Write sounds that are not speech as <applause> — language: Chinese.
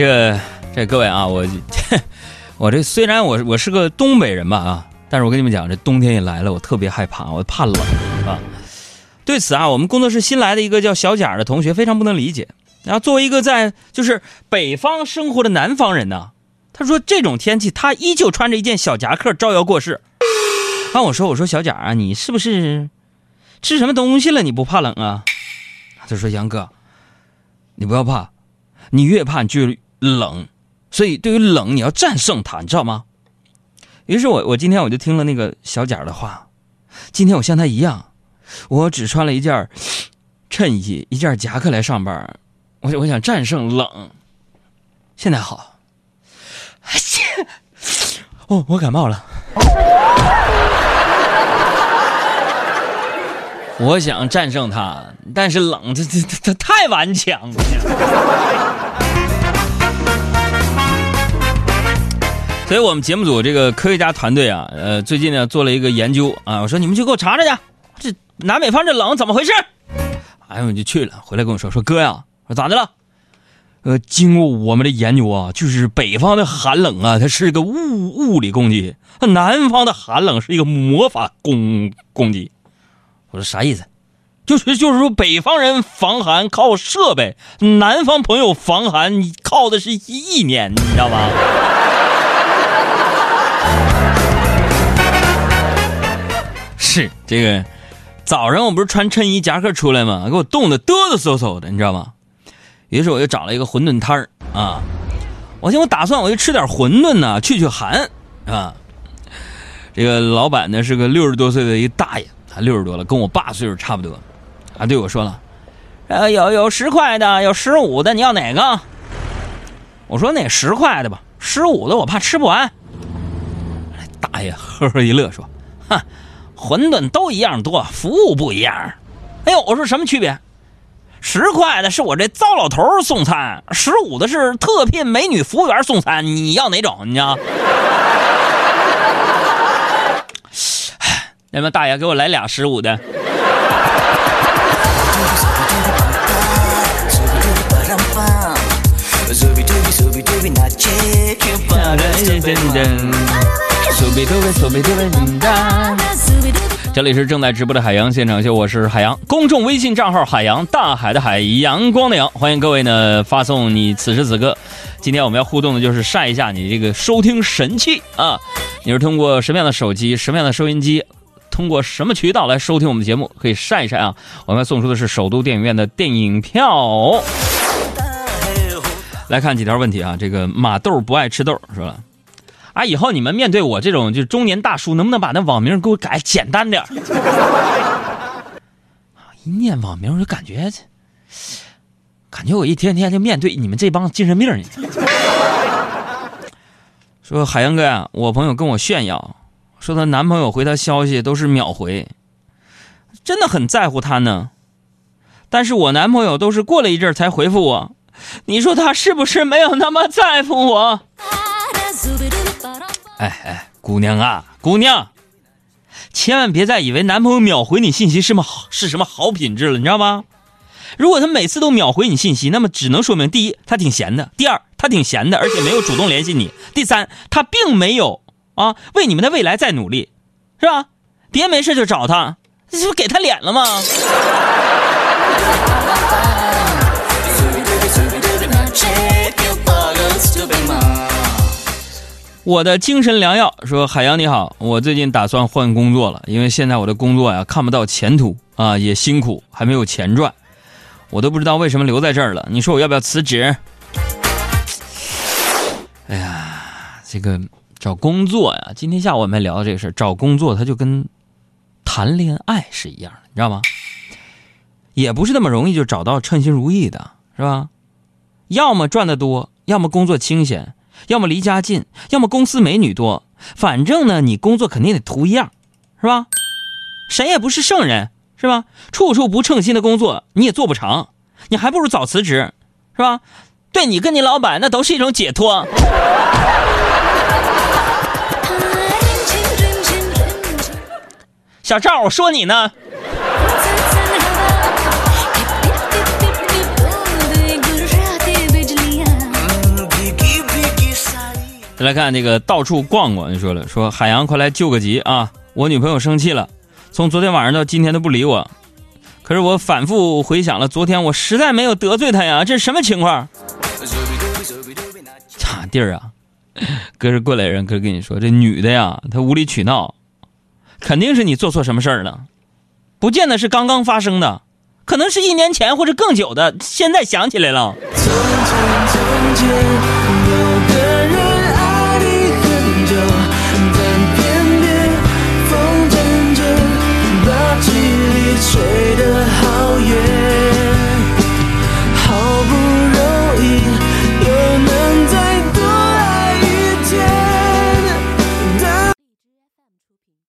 这个这各位啊，我 <laughs> 我这虽然我我是个东北人吧啊，但是我跟你们讲，这冬天也来了，我特别害怕，我怕冷啊。对此啊，我们工作室新来的一个叫小贾的同学非常不能理解。然后作为一个在就是北方生活的南方人呢，他说这种天气他依旧穿着一件小夹克招摇过市。啊，我说我说小贾啊，你是不是吃什么东西了？你不怕冷啊？他说杨哥，你不要怕，你越怕你就冷，所以对于冷你要战胜它，你知道吗？于是我我今天我就听了那个小贾的话，今天我像他一样，我只穿了一件衬衣、一件夹克来上班。我我想战胜冷，现在好。<laughs> 哦，我感冒了。我想战胜它，但是冷，这这这太顽强了。所以我们节目组这个科学家团队啊，呃，最近呢做了一个研究啊，我说你们去给我查查去，这南北方这冷怎么回事？哎，我就去了，回来跟我说说哥呀，说咋的了？呃，经过我们的研究啊，就是北方的寒冷啊，它是一个物物理攻击；南方的寒冷是一个魔法攻攻击。我说啥意思？就是就是说，北方人防寒靠设备，南方朋友防寒靠的是意念，你知道吗？是这个，早上我不是穿衬衣夹克出来吗？给我冻得哆哆嗦嗦的，你知道吗？于是我就找了一个馄饨摊儿啊，我寻我打算我就吃点馄饨呢，去去寒啊。这个老板呢是个六十多岁的一大爷。他六十多了，跟我爸岁数差不多，啊，对我说了，呃，有有十块的，有十五的，你要哪个？我说那十块的吧，十五的我怕吃不完。大爷呵呵一乐说：“哼，馄饨都一样多，服务不一样。”哎呦，我说什么区别？十块的是我这糟老头送餐，十五的是特聘美女服务员送餐，你要哪种？你要？那么大爷给我来俩十五的。这里是正在直播的海洋现场秀，我是海洋，公众微信账号海洋大海的海阳光的阳，欢迎各位呢发送你此时此刻，今天我们要互动的就是晒一下你这个收听神器啊，你是通过什么样的手机，什么样的收音机？通过什么渠道来收听我们的节目？可以晒一晒啊！我们要送出的是首都电影院的电影票。来看几条问题啊！这个马豆不爱吃豆是吧？啊，以后你们面对我这种就中年大叔，能不能把那网名给我改简单点？<laughs> 一念网名我就感觉，感觉我一天天就面对你们这帮精神病。说海洋哥呀，我朋友跟我炫耀。说她男朋友回她消息都是秒回，真的很在乎她呢。但是我男朋友都是过了一阵才回复我，你说他是不是没有那么在乎我？哎哎，姑娘啊，姑娘，千万别再以为男朋友秒回你信息是么好是什么好品质了，你知道吗？如果他每次都秒回你信息，那么只能说明第一他挺闲的，第二他挺闲的，而且没有主动联系你，第三他并没有。啊，为你们的未来在努力，是吧？别没事就找他，这不给他脸了吗？我的精神良药说：“海洋你好，我最近打算换工作了，因为现在我的工作呀看不到前途啊，也辛苦，还没有钱赚，我都不知道为什么留在这儿了。你说我要不要辞职？”哎呀，这个。找工作呀，今天下午我们聊的这个事找工作它就跟谈恋爱是一样的，你知道吗？也不是那么容易就找到称心如意的，是吧？要么赚得多，要么工作清闲，要么离家近，要么公司美女多。反正呢，你工作肯定得图一样，是吧？谁也不是圣人，是吧？处处不称心的工作你也做不成，你还不如早辞职，是吧？对你跟你老板那都是一种解脱。<laughs> 小赵，我说你呢。再来看那个到处逛逛，就说了说海洋快来救个急啊！我女朋友生气了，从昨天晚上到今天都不理我。可是我反复回想了昨天，我实在没有得罪她呀，这是什么情况？咋地儿啊？哥是过来人，哥跟你说，这女的呀，她无理取闹，肯定是你做错什么事儿了，不见得是刚刚发生的，可能是一年前或者更久的，现在想起来了。